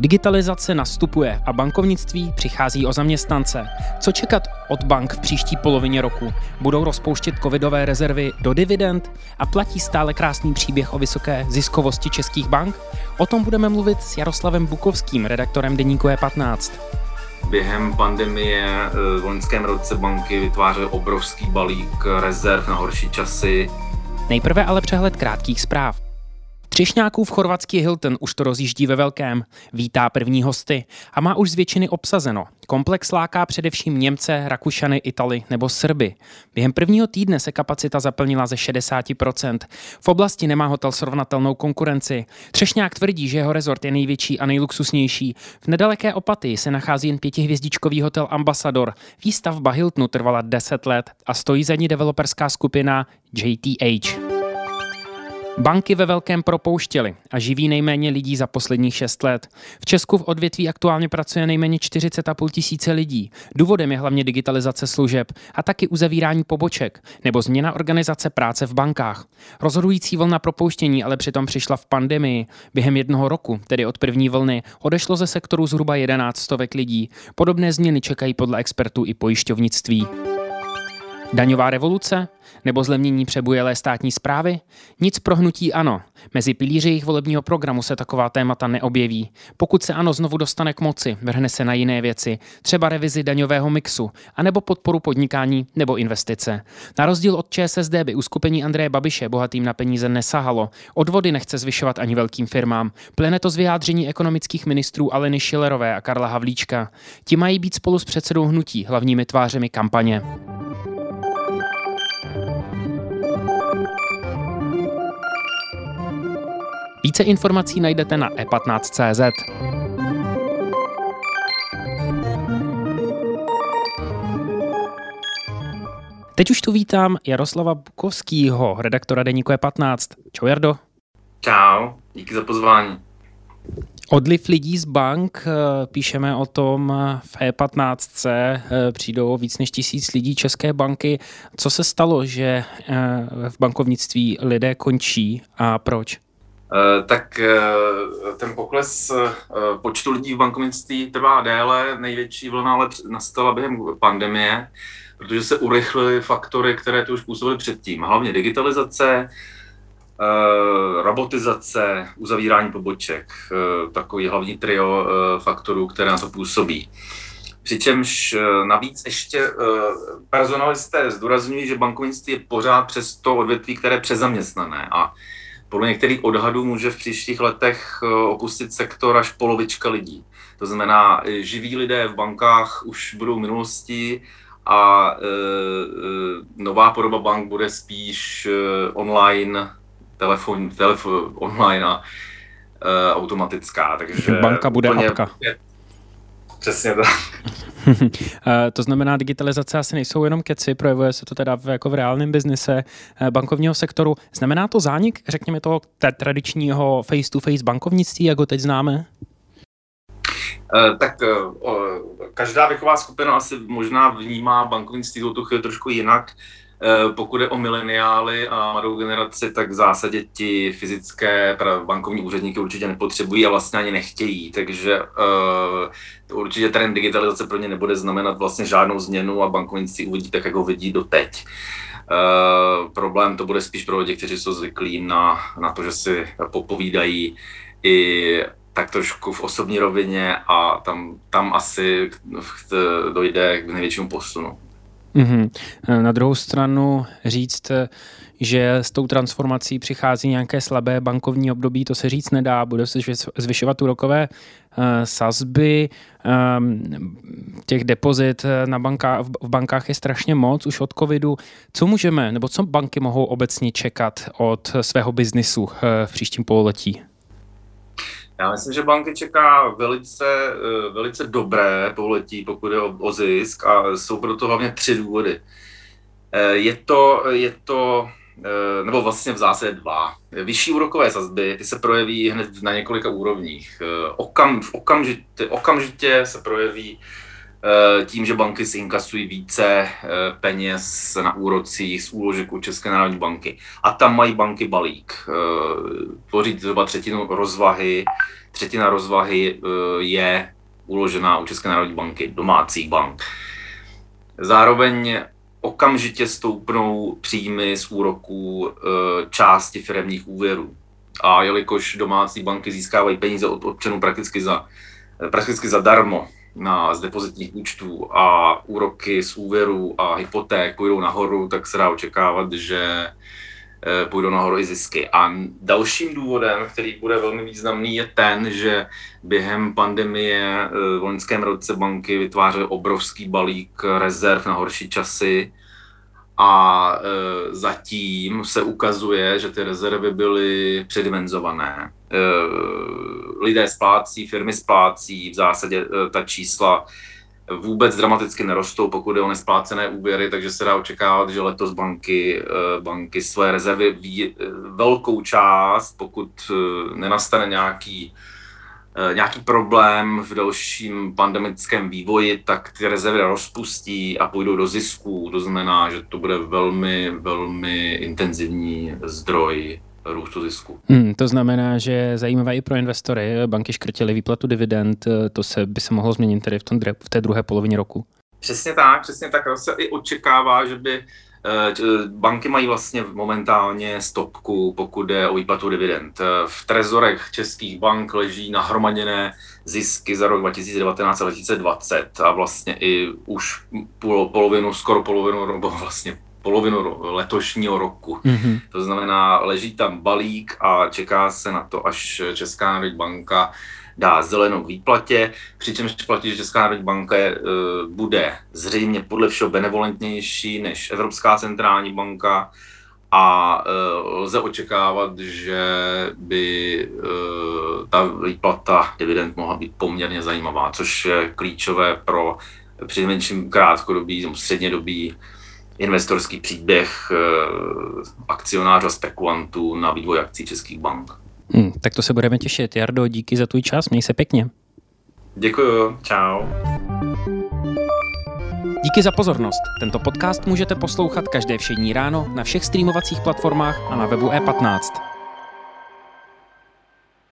Digitalizace nastupuje a bankovnictví přichází o zaměstnance. Co čekat od bank v příští polovině roku? Budou rozpouštět covidové rezervy do dividend a platí stále krásný příběh o vysoké ziskovosti českých bank? O tom budeme mluvit s Jaroslavem Bukovským, redaktorem deníku E15. Během pandemie eh, v loňském roce banky vytvářely obrovský balík rezerv na horší časy. Nejprve ale přehled krátkých zpráv. Třišňáků v chorvatský Hilton už to rozjíždí ve velkém. Vítá první hosty a má už z většiny obsazeno. Komplex láká především Němce, Rakušany, Italy nebo Srby. Během prvního týdne se kapacita zaplnila ze 60%. V oblasti nemá hotel srovnatelnou konkurenci. Třešňák tvrdí, že jeho rezort je největší a nejluxusnější. V nedaleké Opaty se nachází jen pětihvězdičkový hotel Ambassador. Výstavba Hiltonu trvala 10 let a stojí za ní developerská skupina JTH. Banky ve velkém propouštěly a živí nejméně lidí za posledních 6 let. V Česku v odvětví aktuálně pracuje nejméně 40,5 tisíce lidí. Důvodem je hlavně digitalizace služeb a taky uzavírání poboček nebo změna organizace práce v bankách. Rozhodující vlna propouštění ale přitom přišla v pandemii. Během jednoho roku, tedy od první vlny, odešlo ze sektoru zhruba 11 stovek lidí. Podobné změny čekají podle expertů i pojišťovnictví. Daňová revoluce? Nebo zlemnění přebujelé státní zprávy? Nic pro hnutí ano. Mezi pilíři jejich volebního programu se taková témata neobjeví. Pokud se ano znovu dostane k moci, vrhne se na jiné věci, třeba revizi daňového mixu, anebo podporu podnikání nebo investice. Na rozdíl od ČSSD by uskupení Andreje Babiše bohatým na peníze nesahalo. Odvody nechce zvyšovat ani velkým firmám. Plyne to z vyjádření ekonomických ministrů Aleny Šilerové a Karla Havlíčka. Ti mají být spolu s předsedou hnutí hlavními tvářemi kampaně. Více informací najdete na e15.cz. Teď už tu vítám Jaroslava Bukovského, redaktora deníku E15. Čau Jardo. Čau, díky za pozvání. Odliv lidí z bank, eh, píšeme o tom v E15, eh, přijdou víc než tisíc lidí České banky. Co se stalo, že eh, v bankovnictví lidé končí a proč? Eh, tak eh, ten pokles eh, počtu lidí v bankovnictví trvá déle. Největší vlna ale nastala během pandemie, protože se urychlily faktory, které tu už působily předtím. Hlavně digitalizace, robotizace, uzavírání poboček. Takový hlavní trio faktorů, které na to působí. Přičemž navíc ještě personalisté zdůrazňují, že bankovnictví je pořád přes to odvětví, které je přezaměstnané. A podle některých odhadů může v příštích letech eh, opustit sektor až polovička lidí. To znamená, živí lidé v bankách už budou minulostí a e, nová podoba bank bude spíš online, telefon, telefon online a e, automatická. Takže Banka bude apka. Přesně tak. Eh, to znamená, digitalizace asi nejsou jenom keci, projevuje se to teda v, jako v reálném biznise eh, bankovního sektoru. Znamená to zánik, řekněme toho tradičního face-to-face bankovnictví, jak ho teď známe? Eh, tak každá věková skupina asi možná vnímá bankovnictví tu chvíli trošku jinak. Eh, pokud je o mileniály a mladou generaci, tak v zásadě ti fyzické bankovní úředníky určitě nepotřebují a vlastně ani nechtějí, takže uh, určitě trend digitalizace pro ně nebude znamenat vlastně žádnou změnu a bankovnictví uvidí tak, jak ho vidí doteď. Uh, problém to bude spíš pro lidi, kteří jsou zvyklí na, na to, že si popovídají i tak trošku v osobní rovině a tam, tam asi dojde k největšímu posunu. Mm-hmm. Na druhou stranu říct, že s tou transformací přichází nějaké slabé bankovní období, to se říct nedá. Bude se zvyšovat úrokové uh, sazby, um, těch depozit na banka, v bankách je strašně moc už od covidu. Co můžeme, nebo co banky mohou obecně čekat od svého biznisu v příštím pololetí? Já myslím, že banky čeká velice, eh, velice dobré poletí, pokud je o, o zisk a jsou proto hlavně tři důvody. Eh, je to, je to nebo vlastně v zásadě dva. Vyšší úrokové sazby, ty se projeví hned na několika úrovních. Okam, v okamžitě, okamžitě se projeví Eh, tím, že banky si inkasují více eh, peněz na úrocích z úložek u České národní banky. A tam mají banky balík. Eh, tvoří zhruba třetinu rozvahy. Třetina rozvahy je uložená u České národní banky, domácích bank. Zároveň okamžitě stoupnou příjmy z úroků části firmních úvěrů. A jelikož domácí banky získávají peníze od občanů prakticky, za, prakticky zadarmo, na, z depozitních účtů a úroky z úvěru a hypoték půjdou nahoru, tak se dá očekávat, že eh, půjdou nahoru i zisky. A dalším důvodem, který bude velmi významný, je ten, že během pandemie eh, v loňském roce banky vytvářely obrovský balík rezerv na horší časy a e, zatím se ukazuje, že ty rezervy byly předimenzované. E, lidé splácí, firmy splácí, v zásadě e, ta čísla vůbec dramaticky nerostou, pokud je o nesplácené úvěry, takže se dá očekávat, že letos banky, e, banky své rezervy ví, velkou část, pokud nenastane nějaký Eh, nějaký problém v dalším pandemickém vývoji, tak ty rezervy rozpustí a půjdou do zisku. To znamená, že to bude velmi, velmi intenzivní zdroj růstu zisku. Hmm, to znamená, že zajímavé i pro investory. Banky škrtily výplatu dividend, eh, to se by se mohlo změnit tedy v, tom, v té druhé polovině roku. Přesně tak, přesně tak. Se i očekává, že by Eh, banky mají vlastně momentálně stopku, pokud jde o výplatu dividend. Eh, v trezorech českých bank leží nahromaděné zisky za rok 2019 a 2020 a vlastně i už polovinu, skoro polovinu, nebo vlastně polovinu letošního roku. Mm-hmm. To znamená, leží tam balík a čeká se na to, až Česká národní banka dá zelenou k výplatě, přičemž platí, že Česká národní banka je, e, bude zřejmě podle všeho benevolentnější než Evropská centrální banka a e, lze očekávat, že by e, ta výplata dividend mohla být poměrně zajímavá, což je klíčové pro přinejmenším krátkodobý nebo střednědobý investorský příběh akcionářů a spekulantů na vývoj akcí českých bank. Hmm, tak to se budeme těšit. Jardo, díky za tvůj čas, měj se pěkně. Děkuju, čau. Díky za pozornost. Tento podcast můžete poslouchat každé všední ráno na všech streamovacích platformách a na webu E15.